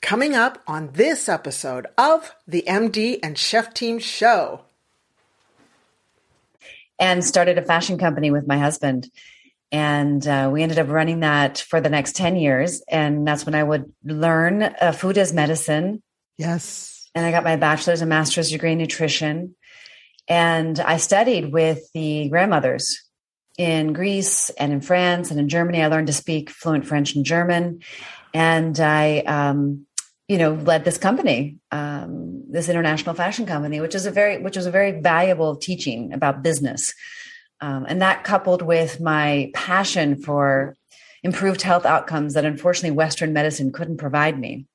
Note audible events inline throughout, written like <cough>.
Coming up on this episode of the MD and Chef Team Show. And started a fashion company with my husband. And uh, we ended up running that for the next 10 years. And that's when I would learn uh, food as medicine. Yes. And I got my bachelor's and master's degree in nutrition. And I studied with the grandmothers in Greece and in France and in Germany. I learned to speak fluent French and German. And I, um, you know, led this company, um, this international fashion company, which is a very, which was a very valuable teaching about business. Um, and that coupled with my passion for improved health outcomes that unfortunately Western medicine couldn't provide me.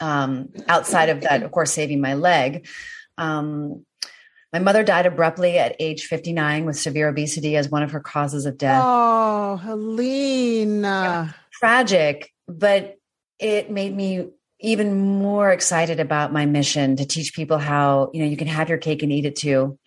Um, outside of that, of course, saving my leg. Um, my mother died abruptly at age 59 with severe obesity as one of her causes of death. Oh, Helene. Tragic, but it made me even more excited about my mission to teach people how, you know, you can have your cake and eat it too.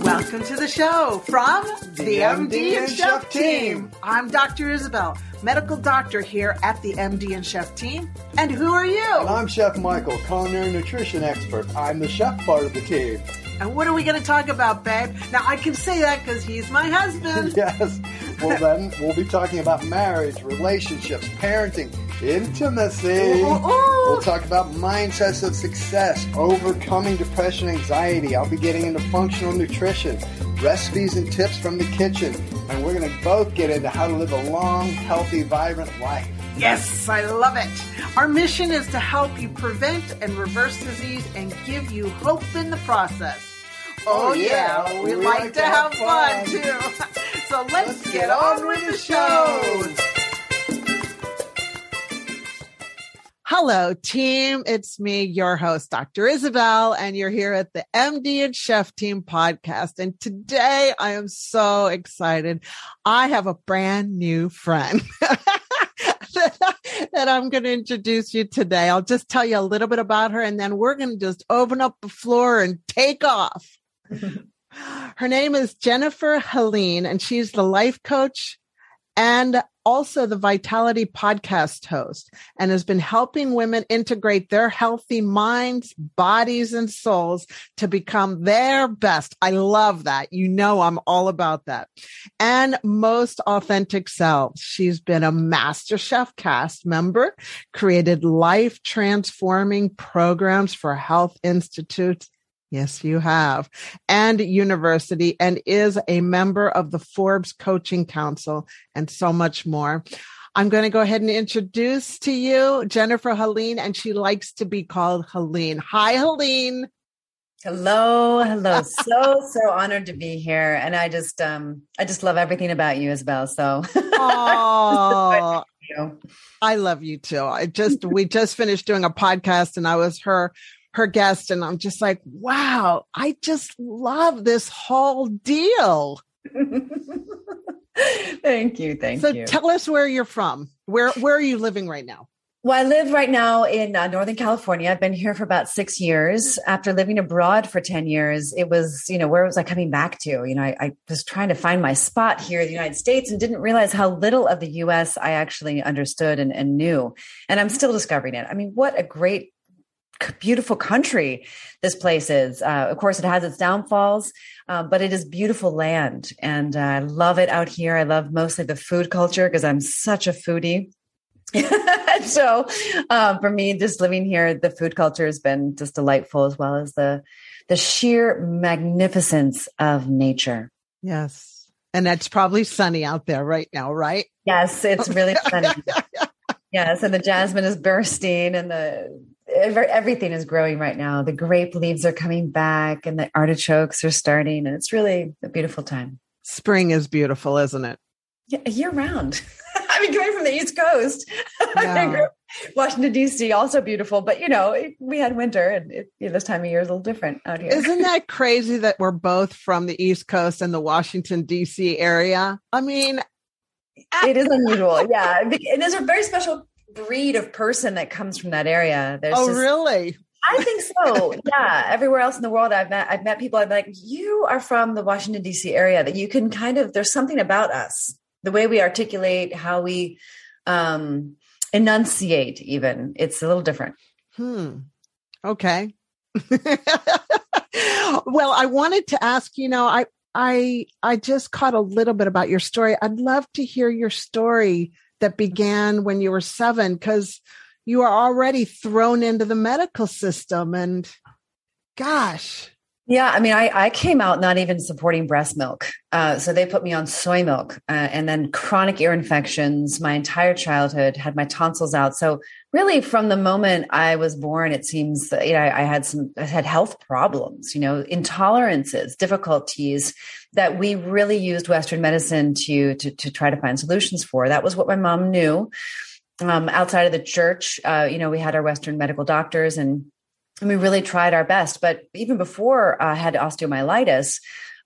Welcome to the show from the, the MD, MD and Chef team. I'm Dr. Isabel, medical doctor here at the MD and Chef team. And who are you? And I'm Chef Michael, culinary nutrition expert. I'm the chef part of the team. And what are we going to talk about, babe? Now, I can say that because he's my husband. <laughs> yes. Well, then we'll be talking about marriage, relationships, parenting, intimacy. Ooh, ooh. We'll talk about mindsets of success, overcoming depression, anxiety. I'll be getting into functional nutrition, recipes and tips from the kitchen. And we're going to both get into how to live a long, healthy, vibrant life. Yes, I love it. Our mission is to help you prevent and reverse disease and give you hope in the process. Oh, oh yeah, yeah, we, we like, like, to have, have fun, fun too. <laughs> so let's, let's get, get on with the show. Hello, team. It's me, your host, Dr. Isabel, and you're here at the MD and Chef Team podcast. And today I am so excited. I have a brand new friend. <laughs> that I'm going to introduce you today. I'll just tell you a little bit about her and then we're going to just open up the floor and take off. Her name is Jennifer Helene and she's the life coach and also the Vitality podcast host and has been helping women integrate their healthy minds, bodies, and souls to become their best. I love that. You know, I'm all about that. And most authentic selves. She's been a Master Chef cast member, created life transforming programs for health institutes Yes, you have. And university and is a member of the Forbes Coaching Council and so much more. I'm going to go ahead and introduce to you Jennifer Helene, and she likes to be called Helene. Hi, Helene. Hello, hello. <laughs> so so honored to be here, and I just um I just love everything about you, Isabel. So, <laughs> oh, I love you too. I just we just finished doing a podcast, and I was her her guest and I'm just like, wow, I just love this whole deal. <laughs> thank you. Thank so you. So tell us where you're from. Where where are you living right now? Well, I live right now in uh, Northern California. I've been here for about six years. After living abroad for 10 years, it was, you know, where was I coming back to? You know, I, I, was trying to find my spot here in the United States and didn't realize how little of the US I actually understood and, and knew. And I'm still discovering it. I mean, what a great beautiful country this place is. Uh, of course, it has its downfalls, uh, but it is beautiful land, and uh, I love it out here. I love mostly the food culture because I'm such a foodie. <laughs> so, um, for me, just living here, the food culture has been just delightful, as well as the the sheer magnificence of nature. Yes, and that's probably sunny out there right now, right? Yes, it's really <laughs> sunny. yes, and the jasmine is bursting, and the everything is growing right now. The grape leaves are coming back and the artichokes are starting, and it's really a beautiful time. Spring is beautiful, isn't it? Yeah, year round. <laughs> I mean, coming from the East Coast, <laughs> yeah. Washington D.C. also beautiful, but you know, it, we had winter, and it, you know, this time of year is a little different out here. Isn't that <laughs> crazy that we're both from the East Coast and the Washington D.C. area? I mean, it is unusual, yeah. And there's a very special breed of person that comes from that area. There's oh, just, really? I think so. <laughs> yeah. Everywhere else in the world, I've met, I've met people. I'm like, you are from the Washington D.C. area. That you can kind of. There's something about us, the way we articulate, how we, um, enunciate even it's a little different hmm okay <laughs> well i wanted to ask you know i i i just caught a little bit about your story i'd love to hear your story that began when you were seven because you are already thrown into the medical system and gosh yeah, I mean, I, I came out not even supporting breast milk. Uh, so they put me on soy milk uh, and then chronic ear infections my entire childhood, had my tonsils out. So really from the moment I was born, it seems that you know, I, I had some, I had health problems, you know, intolerances, difficulties that we really used Western medicine to, to, to try to find solutions for. That was what my mom knew. Um, outside of the church, uh, you know, we had our Western medical doctors and and we really tried our best. But even before I had osteomyelitis,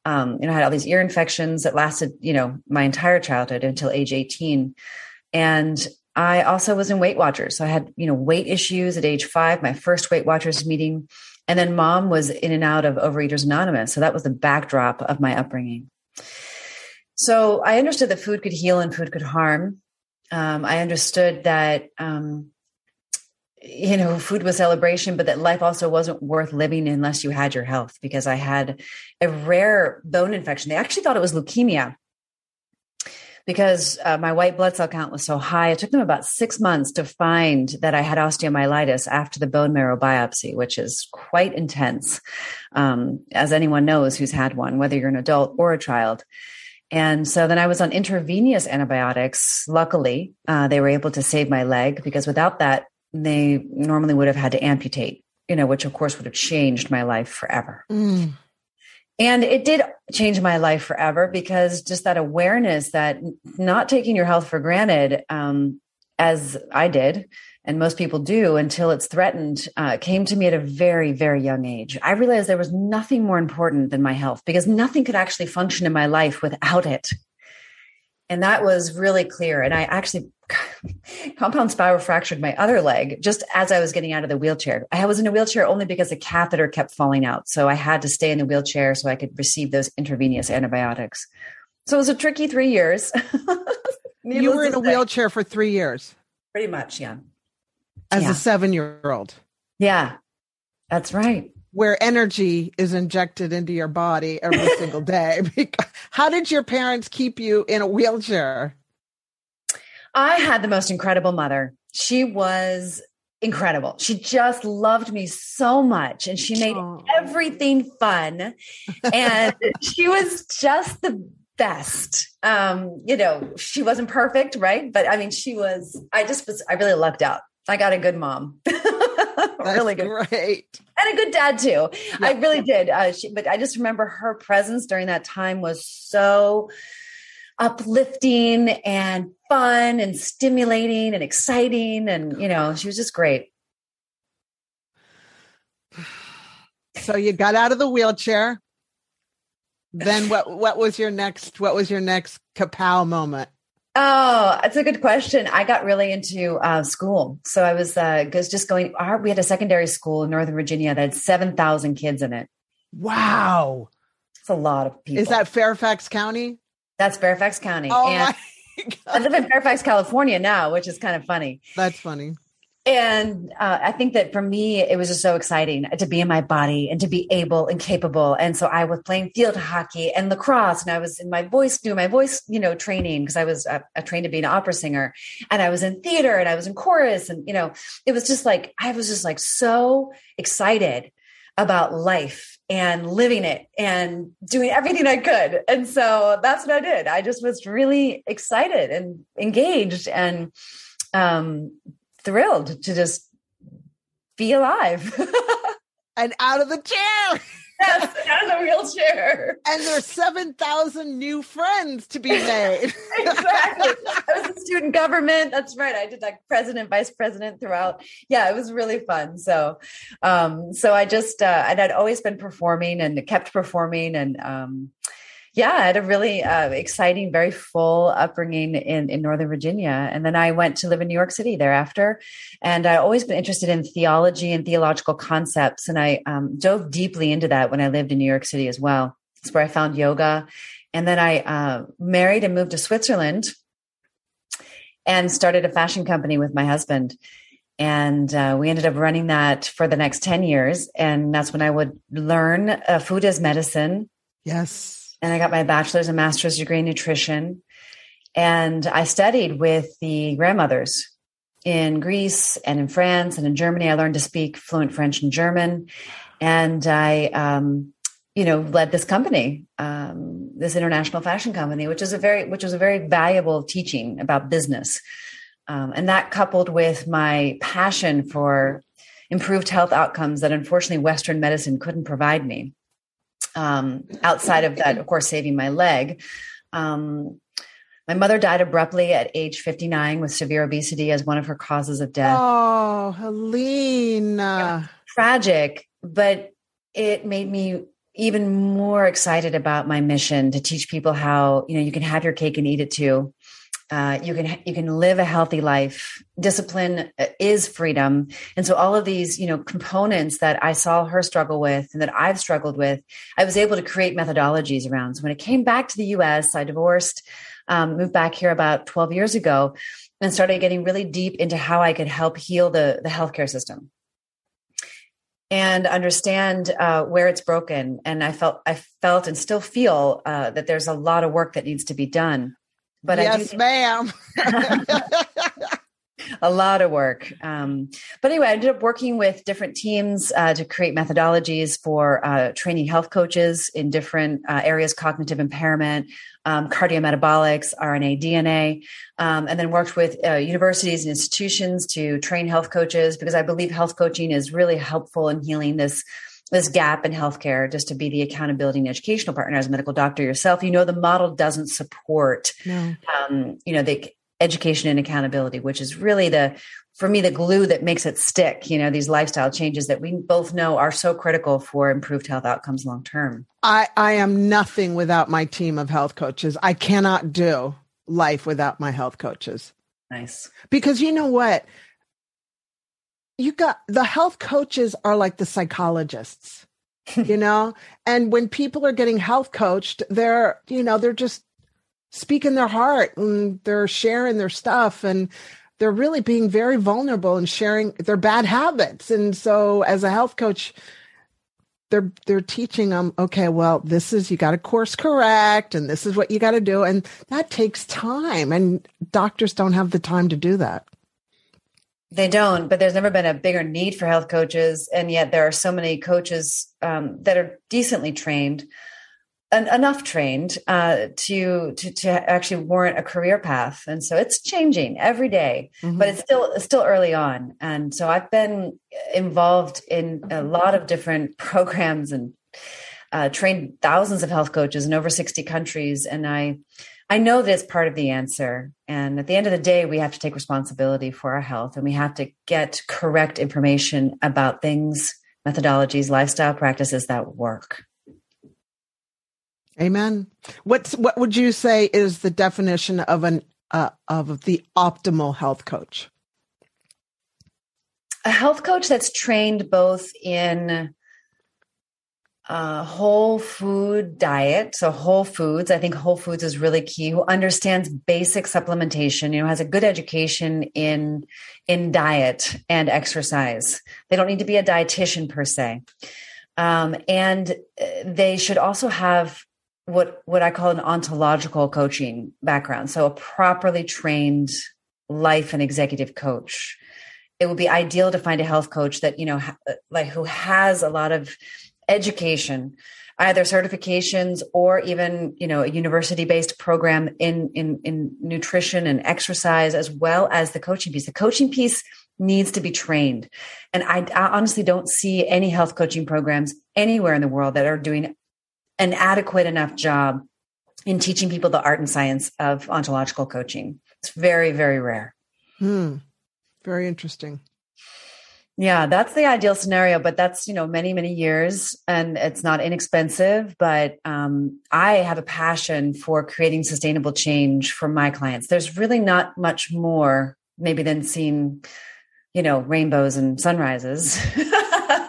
um, you know, I had all these ear infections that lasted, you know, my entire childhood until age 18. And I also was in Weight Watchers. So I had, you know, weight issues at age five, my first Weight Watchers meeting. And then mom was in and out of Overeaters Anonymous. So that was the backdrop of my upbringing. So I understood that food could heal and food could harm. Um, I understood that um, you know, food was celebration, but that life also wasn't worth living unless you had your health because I had a rare bone infection. They actually thought it was leukemia because uh, my white blood cell count was so high. It took them about six months to find that I had osteomyelitis after the bone marrow biopsy, which is quite intense, um, as anyone knows who's had one, whether you're an adult or a child. And so then I was on intravenous antibiotics. Luckily, uh, they were able to save my leg because without that, they normally would have had to amputate, you know, which of course would have changed my life forever. Mm. And it did change my life forever because just that awareness that not taking your health for granted, um, as I did, and most people do until it's threatened, uh, came to me at a very, very young age. I realized there was nothing more important than my health because nothing could actually function in my life without it. And that was really clear. And I actually <laughs> compound spiral fractured my other leg just as I was getting out of the wheelchair. I was in a wheelchair only because the catheter kept falling out. So I had to stay in the wheelchair so I could receive those intravenous antibiotics. So it was a tricky three years. <laughs> you were in a wheelchair for three years. Pretty much, yeah. As yeah. a seven year old. Yeah, that's right where energy is injected into your body every <laughs> single day. How did your parents keep you in a wheelchair? I had the most incredible mother. She was incredible. She just loved me so much and she made Aww. everything fun. And <laughs> she was just the best. Um, you know, she wasn't perfect, right? But I mean, she was, I just was, I really lucked out. I got a good mom. <laughs> really good. Great. And a good dad too. Yeah. I really did. Uh, she, but I just remember her presence during that time was so uplifting and fun and stimulating and exciting. And, you know, she was just great. So you got out of the wheelchair. Then what what was your next what was your next kapow moment? Oh, that's a good question. I got really into uh, school. So I was, uh, just going, our, we had a secondary school in Northern Virginia that had 7,000 kids in it. Wow. It's a lot of people. Is that Fairfax County? That's Fairfax County. Oh and I live in Fairfax, California now, which is kind of funny. That's funny and uh, I think that for me, it was just so exciting to be in my body and to be able and capable. And so I was playing field hockey and lacrosse, and I was in my voice, doing my voice, you know, training because I was uh, trained to be an opera singer, and I was in theater and I was in chorus, and you know, it was just like I was just like so excited about life and living it and doing everything I could. And so that's what I did. I just was really excited and engaged and um thrilled to just be alive <laughs> and out of the chair. Yes, out of the wheelchair. And there's 7,000 new friends to be <laughs> made. exactly. I student government. That's right. I did like president, vice president throughout. Yeah, it was really fun. So, um, so I just, uh, and I'd always been performing and kept performing and, um, yeah, I had a really uh, exciting, very full upbringing in, in Northern Virginia. And then I went to live in New York City thereafter. And I've always been interested in theology and theological concepts. And I um, dove deeply into that when I lived in New York City as well. It's where I found yoga. And then I uh, married and moved to Switzerland. And started a fashion company with my husband. And uh, we ended up running that for the next 10 years. And that's when I would learn uh, food as medicine. Yes. And I got my bachelor's and master's degree in nutrition. And I studied with the grandmothers in Greece and in France and in Germany. I learned to speak fluent French and German. And I, um, you know, led this company, um, this international fashion company, which is a very, which was a very valuable teaching about business. Um, and that coupled with my passion for improved health outcomes that unfortunately Western medicine couldn't provide me. Um, outside of that, of course, saving my leg. Um, my mother died abruptly at age 59 with severe obesity as one of her causes of death. Oh, Helene. Tragic, but it made me even more excited about my mission to teach people how, you know, you can have your cake and eat it too. Uh, you can you can live a healthy life. Discipline uh, is freedom, and so all of these you know components that I saw her struggle with and that I've struggled with, I was able to create methodologies around. So when I came back to the U.S., I divorced, um, moved back here about twelve years ago, and started getting really deep into how I could help heal the the healthcare system and understand uh, where it's broken. And I felt I felt and still feel uh, that there's a lot of work that needs to be done. But yes, ma'am. <laughs> a lot of work. Um, but anyway, I ended up working with different teams uh, to create methodologies for uh, training health coaches in different uh, areas cognitive impairment, um, cardiometabolics, RNA, DNA, um, and then worked with uh, universities and institutions to train health coaches because I believe health coaching is really helpful in healing this this gap in healthcare just to be the accountability and educational partner as a medical doctor yourself you know the model doesn't support no. um, you know the education and accountability which is really the for me the glue that makes it stick you know these lifestyle changes that we both know are so critical for improved health outcomes long term. I i am nothing without my team of health coaches. I cannot do life without my health coaches. Nice. Because you know what? You got the health coaches are like the psychologists, <laughs> you know? And when people are getting health coached, they're, you know, they're just speaking their heart and they're sharing their stuff and they're really being very vulnerable and sharing their bad habits. And so as a health coach, they're they're teaching them okay well this is you got to course correct and this is what you got to do. And that takes time and doctors don't have the time to do that. They don't, but there's never been a bigger need for health coaches, and yet there are so many coaches um, that are decently trained, and enough trained uh, to, to to actually warrant a career path. And so it's changing every day, mm-hmm. but it's still it's still early on. And so I've been involved in a lot of different <laughs> programs and uh, trained thousands of health coaches in over 60 countries, and I I know that it's part of the answer. And at the end of the day, we have to take responsibility for our health and we have to get correct information about things, methodologies, lifestyle practices that work. Amen. What's what would you say is the definition of an uh, of the optimal health coach? A health coach that's trained both in whole food diet. So whole foods, I think whole foods is really key. Who understands basic supplementation, you know, has a good education in in diet and exercise. They don't need to be a dietitian per se, um, and uh, they should also have what what I call an ontological coaching background. So a properly trained life and executive coach. It would be ideal to find a health coach that you know, ha- like who has a lot of education either certifications or even you know a university based program in, in in nutrition and exercise as well as the coaching piece the coaching piece needs to be trained and I, I honestly don't see any health coaching programs anywhere in the world that are doing an adequate enough job in teaching people the art and science of ontological coaching it's very very rare hmm. very interesting yeah, that's the ideal scenario, but that's, you know, many, many years and it's not inexpensive. But um, I have a passion for creating sustainable change for my clients. There's really not much more, maybe, than seeing, you know, rainbows and sunrises, <laughs>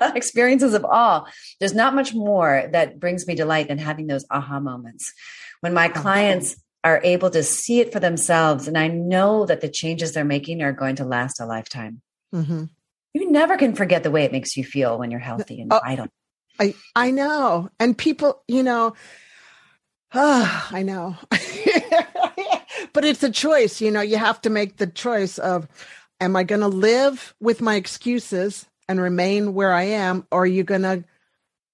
<laughs> experiences of awe. There's not much more that brings me delight than having those aha moments. When my clients are able to see it for themselves. And I know that the changes they're making are going to last a lifetime. Mm-hmm. You never can forget the way it makes you feel when you're healthy and vital. I, I know. And people, you know, oh, <sighs> I know. <laughs> but it's a choice. You know, you have to make the choice of, am I going to live with my excuses and remain where I am? Or are you to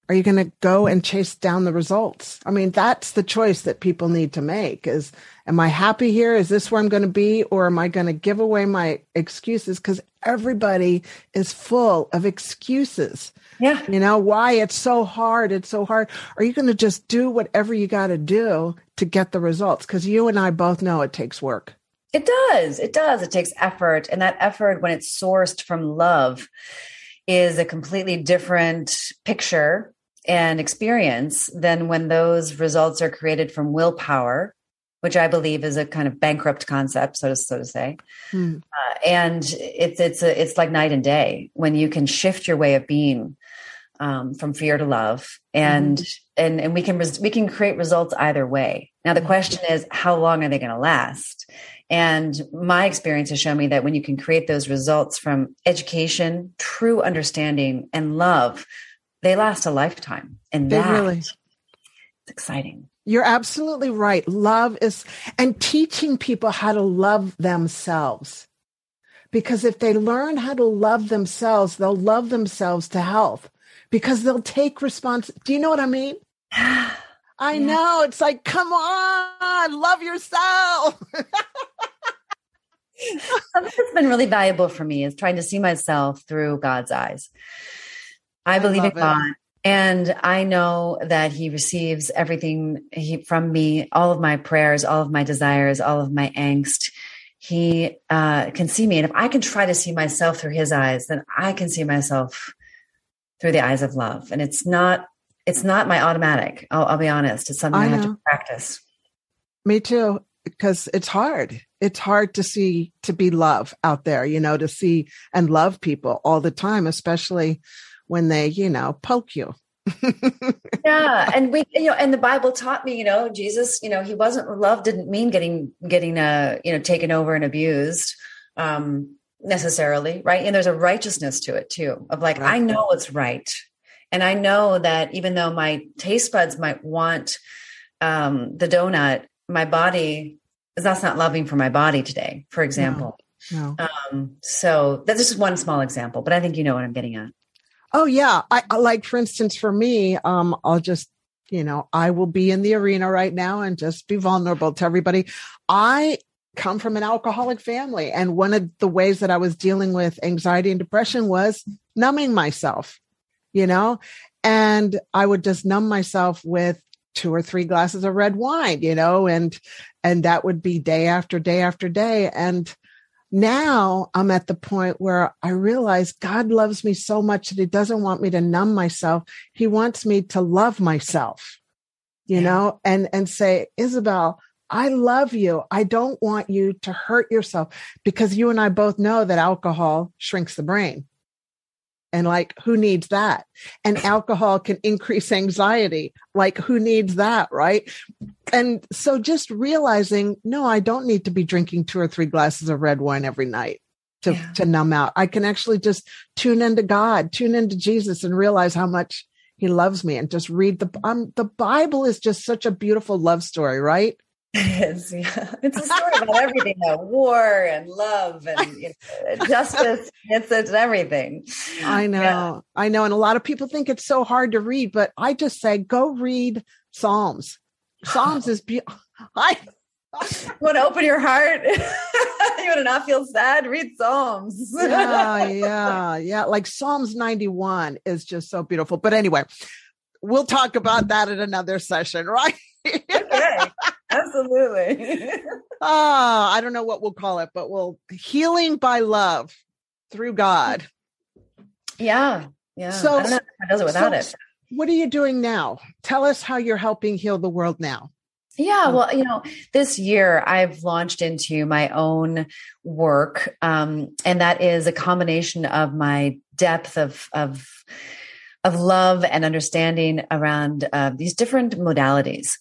are you to go and chase down the results? I mean, that's the choice that people need to make is, am I happy here? Is this where I'm going to be? Or am I going to give away my excuses? Cause everybody is full of excuses. Yeah. You know, why it's so hard. It's so hard. Are you going to just do whatever you got to do to get the results? Cause you and I both know it takes work. It does. It does. It takes effort. And that effort, when it's sourced from love, is a completely different picture and experience than when those results are created from willpower, which I believe is a kind of bankrupt concept, so to so to say. Hmm. Uh, and it's it's a, it's like night and day when you can shift your way of being um, from fear to love, and mm. and and we can res- we can create results either way. Now the hmm. question is, how long are they going to last? And my experience has shown me that when you can create those results from education, true understanding, and love, they last a lifetime. And they that really, it's exciting. You're absolutely right. Love is, and teaching people how to love themselves. Because if they learn how to love themselves, they'll love themselves to health because they'll take response. Do you know what I mean? <sighs> <sighs> <sighs> I yeah. know. It's like, come on, love yourself. Something that's been really valuable for me is trying to see myself through God's eyes. I believe I in God. It. And I know that he receives everything he, from me, all of my prayers, all of my desires, all of my angst. He uh, can see me. And if I can try to see myself through his eyes, then I can see myself through the eyes of love. And it's not, it's not my automatic. I'll, I'll be honest. It's something I, I have to practice. Me too, because it's hard. It's hard to see, to be love out there, you know, to see and love people all the time, especially when they, you know, poke you. <laughs> yeah, and we, you know, and the Bible taught me, you know, Jesus, you know, he wasn't love didn't mean getting getting uh, you know, taken over and abused um necessarily, right? And there's a righteousness to it too, of like right. I know what's right. And I know that even though my taste buds might want um the donut, my body is that's not loving for my body today, for example. No. No. Um, so that's just one small example, but I think you know what I'm getting at. Oh yeah. I, I like for instance for me, um, I'll just, you know, I will be in the arena right now and just be vulnerable to everybody. I come from an alcoholic family and one of the ways that I was dealing with anxiety and depression was numbing myself, you know, and I would just numb myself with two or three glasses of red wine, you know, and and that would be day after day after day and now I'm at the point where I realize God loves me so much that he doesn't want me to numb myself. He wants me to love myself, you yeah. know, and, and say, Isabel, I love you. I don't want you to hurt yourself because you and I both know that alcohol shrinks the brain. And like, who needs that? And alcohol can increase anxiety. Like, who needs that? Right. And so just realizing, no, I don't need to be drinking two or three glasses of red wine every night to, yeah. to numb out. I can actually just tune into God, tune into Jesus and realize how much he loves me and just read the, um, the Bible is just such a beautiful love story, right? It is, yeah. It's a story about everything though war and love and you know, justice. It's, it's everything. I know. Yeah. I know. And a lot of people think it's so hard to read, but I just say go read Psalms. Psalms is beautiful. <laughs> I you want to open your heart? <laughs> you want to not feel sad? Read Psalms. yeah, <laughs> yeah, yeah. Like Psalms 91 is just so beautiful. But anyway, we'll talk about that in another session, right? okay. Absolutely. <laughs> Ah, I don't know what we'll call it, but we'll healing by love through God. Yeah. Yeah. So I does it without so, it. What are you doing now? Tell us how you're helping heal the world now. Yeah, well, you know, this year I've launched into my own work, um, and that is a combination of my depth of of of love and understanding around uh, these different modalities.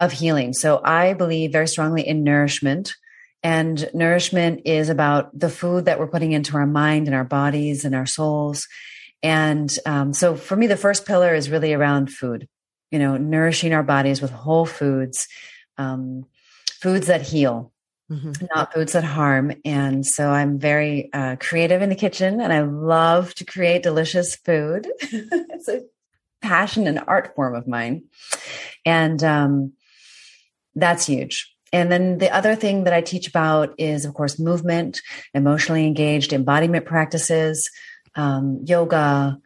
Of healing. So I believe very strongly in nourishment. And nourishment is about the food that we're putting into our mind and our bodies and our souls. And um, so for me, the first pillar is really around food, you know, nourishing our bodies with whole foods, um, foods that heal, mm-hmm. not foods that harm. And so I'm very uh, creative in the kitchen and I love to create delicious food. <laughs> it's a passion and art form of mine. And um, that's huge. And then the other thing that I teach about is, of course, movement, emotionally engaged embodiment practices, um, yoga.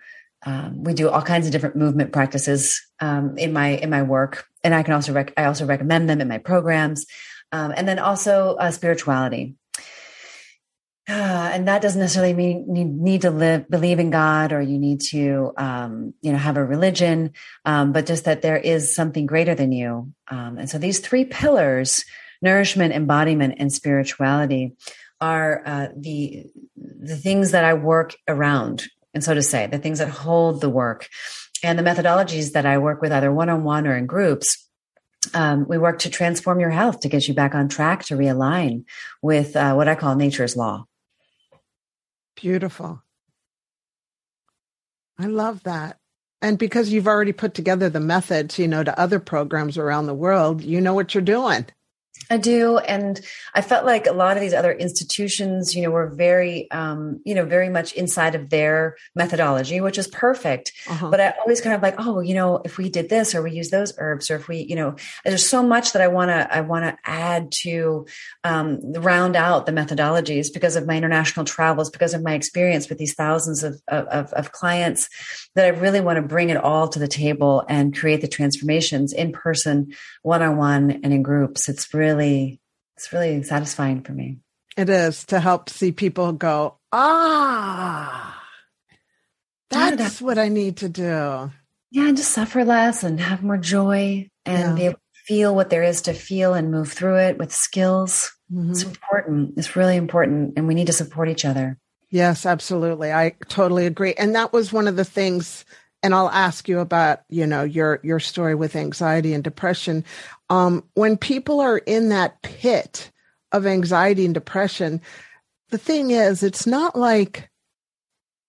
Um, we do all kinds of different movement practices um, in my in my work, and I can also rec- I also recommend them in my programs, um, and then also uh, spirituality. Uh, and that doesn't necessarily mean you need to live believe in God or you need to um, you know have a religion, um, but just that there is something greater than you. Um, and so these three pillars: nourishment, embodiment, and spirituality are uh, the the things that I work around, and so to say, the things that hold the work, and the methodologies that I work with either one on one or in groups um, we work to transform your health to get you back on track to realign with uh, what I call nature's law. Beautiful. I love that. And because you've already put together the methods, you know, to other programs around the world, you know what you're doing. I do. And I felt like a lot of these other institutions, you know, were very, um, you know, very much inside of their methodology, which is perfect. Uh-huh. But I always kind of like, oh, you know, if we did this or we use those herbs or if we, you know, there's so much that I want to, I want to add to um, round out the methodologies because of my international travels, because of my experience with these thousands of, of, of clients that I really want to bring it all to the table and create the transformations in person, one on one and in groups. It's really, really it's really satisfying for me. It is to help see people go, ah, that's what I need to do. Yeah, and just suffer less and have more joy and yeah. be able to feel what there is to feel and move through it with skills. Mm-hmm. It's important. It's really important. And we need to support each other. Yes, absolutely. I totally agree. And that was one of the things and I'll ask you about, you know, your your story with anxiety and depression. Um, when people are in that pit of anxiety and depression, the thing is, it's not like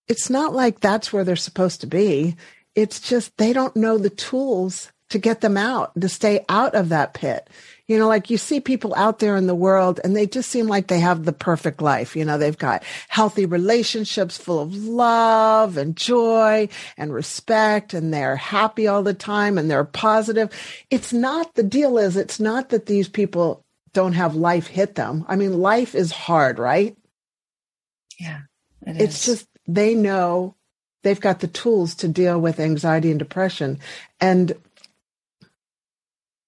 it's not like that's where they're supposed to be. It's just they don't know the tools to get them out, to stay out of that pit. You know, like you see people out there in the world and they just seem like they have the perfect life. You know, they've got healthy relationships full of love and joy and respect and they're happy all the time and they're positive. It's not the deal is it's not that these people don't have life hit them. I mean, life is hard, right? Yeah. It it's just they know they've got the tools to deal with anxiety and depression. And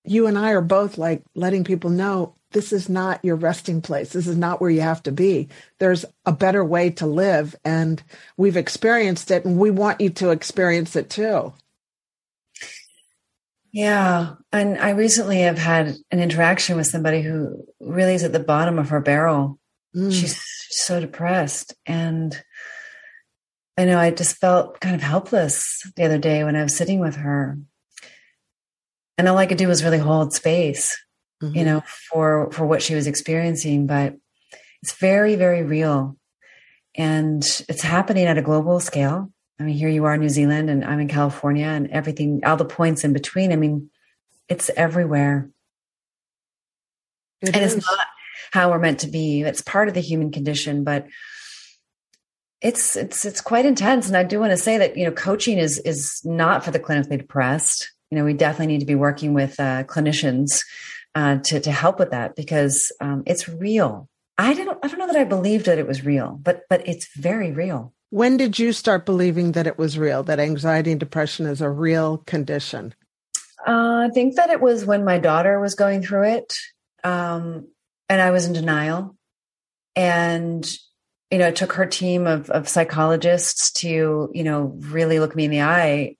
you and I are both like letting people know this is not your resting place. This is not where you have to be. There's a better way to live, and we've experienced it, and we want you to experience it too. Yeah. And I recently have had an interaction with somebody who really is at the bottom of her barrel. Mm. She's so depressed. And I know I just felt kind of helpless the other day when I was sitting with her and all I could do was really hold space, mm-hmm. you know, for for what she was experiencing. But it's very, very real, and it's happening at a global scale. I mean, here you are in New Zealand, and I'm in California, and everything, all the points in between. I mean, it's everywhere, it and is. it's not how we're meant to be. It's part of the human condition, but it's it's it's quite intense. And I do want to say that you know, coaching is is not for the clinically depressed you know, we definitely need to be working with uh, clinicians uh, to to help with that because um, it's real. I don't I don't know that I believed that it was real, but but it's very real. When did you start believing that it was real? That anxiety and depression is a real condition? Uh, I think that it was when my daughter was going through it, um, and I was in denial, and you know, it took her team of of psychologists to you know really look me in the eye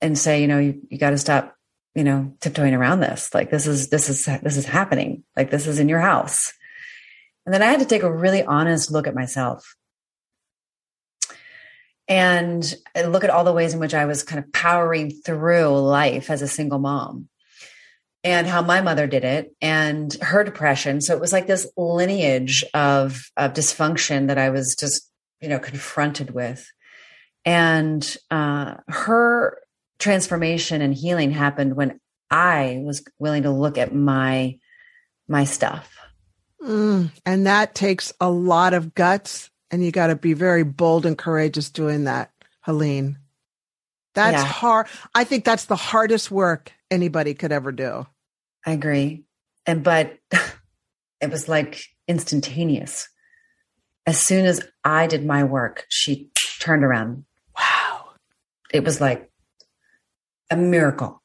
and say, you know, you, you got to stop, you know, tiptoeing around this. Like this is, this is, this is happening. Like this is in your house. And then I had to take a really honest look at myself and look at all the ways in which I was kind of powering through life as a single mom. and how my mother did it and her depression. So it was like this lineage of, of dysfunction that I was just, you know, confronted with. And uh, her transformation and healing happened when I was willing to look at my my stuff. Mm, and that takes a lot of guts, and you got to be very bold and courageous doing that, Helene. That's yeah. hard. I think that's the hardest work anybody could ever do. I agree. And but <laughs> it was like instantaneous. As soon as I did my work, she turned around. Wow. It was like a miracle.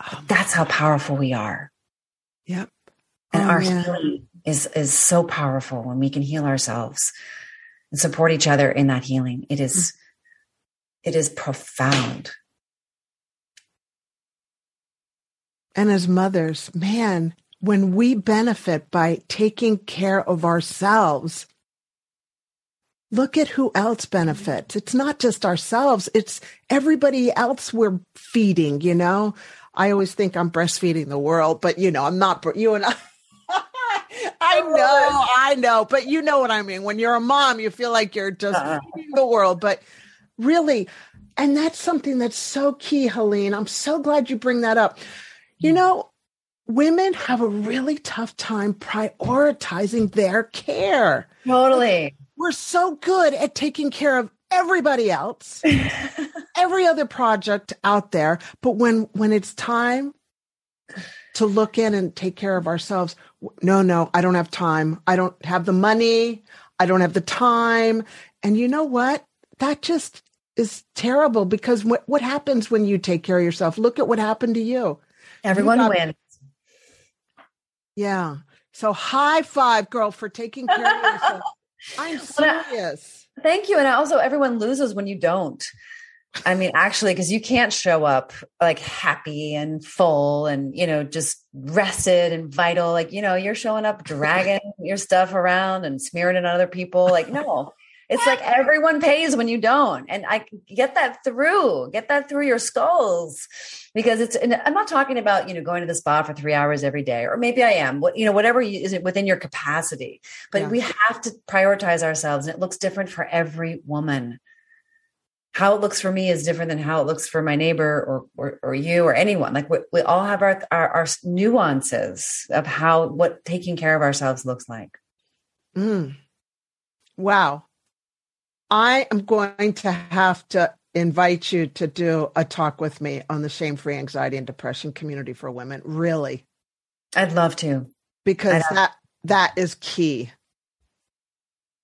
Oh That's how powerful we are. Yep. And oh, our man. healing is is so powerful when we can heal ourselves and support each other in that healing. It is mm-hmm it is profound. And as mothers, man, when we benefit by taking care of ourselves, look at who else benefits. It's not just ourselves, it's everybody else we're feeding, you know? I always think I'm breastfeeding the world, but you know, I'm not, you and <laughs> I. I know, I know, but you know what I mean. When you're a mom, you feel like you're just uh-uh. feeding the world, but really, and that's something that's so key, Helene. I'm so glad you bring that up. You know, women have a really tough time prioritizing their care. Totally. We're so good at taking care of everybody else, <laughs> every other project out there, but when when it's time to look in and take care of ourselves, no, no, I don't have time. I don't have the money. I don't have the time. And you know what? That just is terrible because what, what happens when you take care of yourself? Look at what happened to you. Everyone you got, wins. Yeah. So high five, girl, for taking care of yourself. <laughs> I'm <laughs> serious. Thank you. And also everyone loses when you don't. I mean, actually, because you can't show up like happy and full and, you know, just rested and vital. Like, you know, you're showing up dragging <laughs> your stuff around and smearing it on other people. Like, no, it's like everyone pays when you don't. And I get that through, get that through your skulls because it's, I'm not talking about, you know, going to the spa for three hours every day, or maybe I am, what, you know, whatever you, is it within your capacity, but yeah. we have to prioritize ourselves and it looks different for every woman. How it looks for me is different than how it looks for my neighbor or, or, or you or anyone. Like we, we all have our, our, our nuances of how, what taking care of ourselves looks like. Mm. Wow. I am going to have to invite you to do a talk with me on the shame free anxiety and depression community for women. Really. I'd love to. Because that that is key.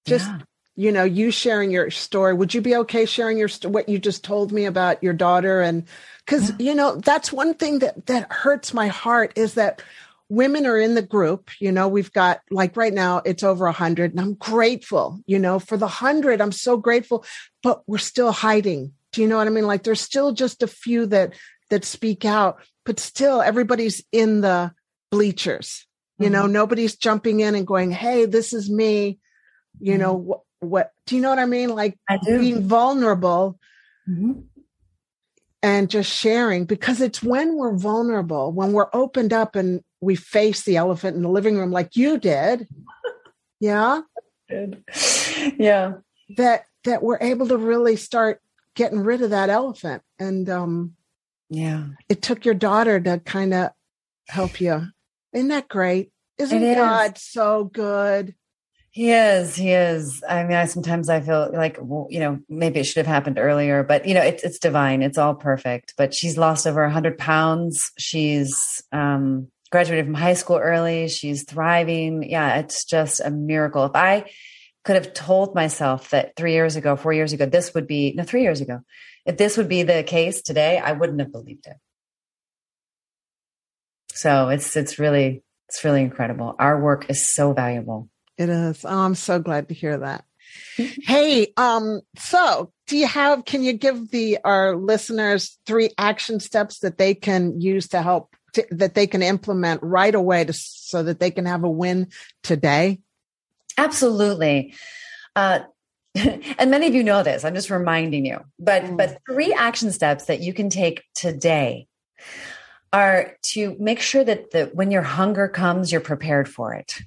Just yeah. you know, you sharing your story. Would you be okay sharing your what you just told me about your daughter and cuz yeah. you know, that's one thing that that hurts my heart is that women are in the group you know we've got like right now it's over a hundred and i'm grateful you know for the hundred i'm so grateful but we're still hiding do you know what i mean? Like there's still just a few that that speak out but still everybody's in the bleachers you mm-hmm. know nobody's jumping in and going hey this is me you mm-hmm. know what, what do you know what i mean? Like being vulnerable mm-hmm. and just sharing because it's when we're vulnerable, when we're opened up and we face the elephant in the living room like you did. Yeah. Good. Yeah. That that we're able to really start getting rid of that elephant. And um yeah. It took your daughter to kind of help you. Isn't that great? Isn't is. God so good? He is. He is. I mean, I sometimes I feel like, well, you know, maybe it should have happened earlier, but you know, it's it's divine. It's all perfect. But she's lost over a hundred pounds. She's um, graduated from high school early. She's thriving. Yeah, it's just a miracle. If I could have told myself that three years ago, four years ago, this would be no, three years ago, if this would be the case today, I wouldn't have believed it. So it's it's really it's really incredible. Our work is so valuable. It is. Oh, I'm so glad to hear that. <laughs> hey, um, so do you have, can you give the, our listeners three action steps that they can use to help, to, that they can implement right away to, so that they can have a win today? Absolutely. Uh, <laughs> and many of you know this. I'm just reminding you, but, mm. but three action steps that you can take today are to make sure that the, when your hunger comes, you're prepared for it.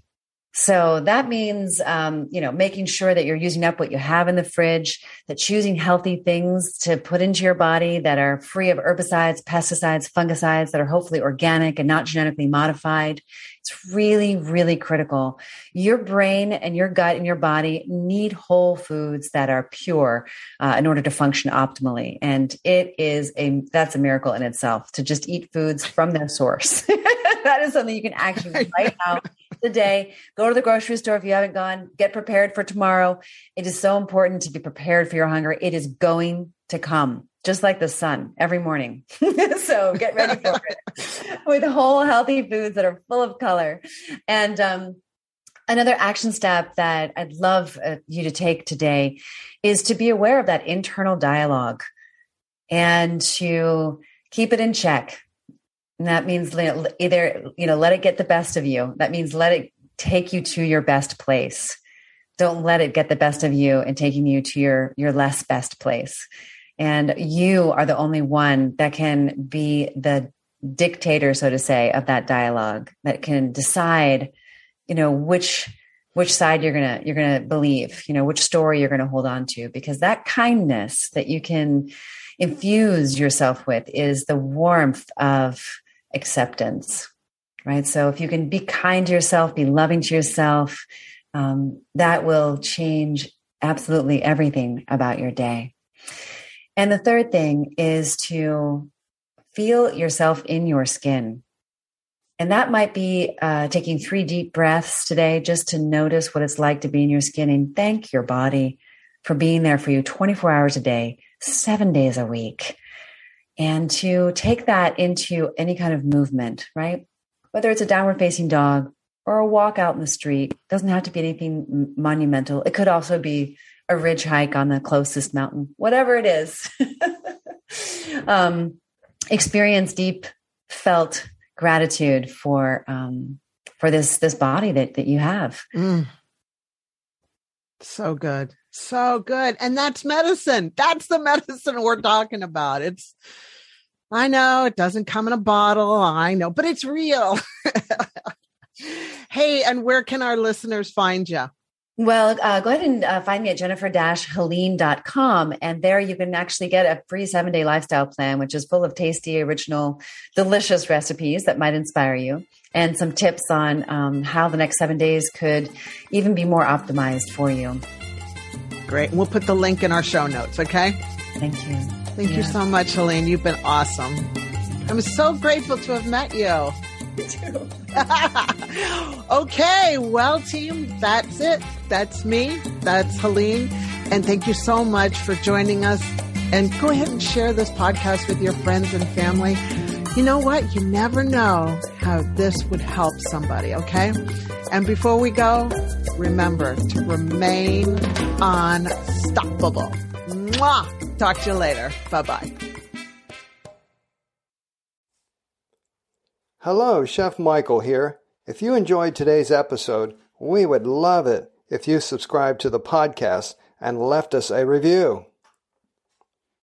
So that means, um, you know, making sure that you're using up what you have in the fridge, that choosing healthy things to put into your body that are free of herbicides, pesticides, fungicides, that are hopefully organic and not genetically modified. It's really, really critical. Your brain and your gut and your body need whole foods that are pure uh, in order to function optimally. And it is a, that's a miracle in itself to just eat foods from their source. <laughs> that is something you can actually right now today. Go to the grocery store if you haven't gone. Get prepared for tomorrow. It is so important to be prepared for your hunger. It is going to come just like the sun every morning. <laughs> so get ready for it <laughs> with whole healthy foods that are full of color. And um, another action step that I'd love uh, you to take today is to be aware of that internal dialogue and to keep it in check. And that means either, you know, let it get the best of you. That means let it take you to your best place. Don't let it get the best of you and taking you to your, your less best place. And you are the only one that can be the dictator, so to say, of that dialogue that can decide, you know, which which side you're gonna you're gonna believe, you know, which story you're gonna hold on to, because that kindness that you can infuse yourself with is the warmth of acceptance, right? So if you can be kind to yourself, be loving to yourself, um, that will change absolutely everything about your day. And the third thing is to feel yourself in your skin. And that might be uh, taking three deep breaths today just to notice what it's like to be in your skin and thank your body for being there for you 24 hours a day, seven days a week. And to take that into any kind of movement, right? Whether it's a downward facing dog or a walk out in the street, doesn't have to be anything monumental. It could also be a ridge hike on the closest mountain, whatever it is. <laughs> um, experience deep felt gratitude for um, for this this body that that you have. Mm. So good. So good. And that's medicine. That's the <laughs> medicine we're talking about. It's I know it doesn't come in a bottle. I know, but it's real. <laughs> hey, and where can our listeners find you? Well, uh, go ahead and uh, find me at jennifer-helene.com. And there you can actually get a free seven day lifestyle plan, which is full of tasty, original, delicious recipes that might inspire you and some tips on um, how the next seven days could even be more optimized for you. Great. We'll put the link in our show notes. Okay. Thank you. Thank yeah. you so much, Helene. You've been awesome. I'm so grateful to have met you. <laughs> okay, well, team, that's it. That's me. That's Helene. And thank you so much for joining us. And go ahead and share this podcast with your friends and family. You know what? You never know how this would help somebody, okay? And before we go, remember to remain unstoppable. Mwah! Talk to you later. Bye bye. Hello, Chef Michael here. If you enjoyed today's episode, we would love it if you subscribed to the podcast and left us a review.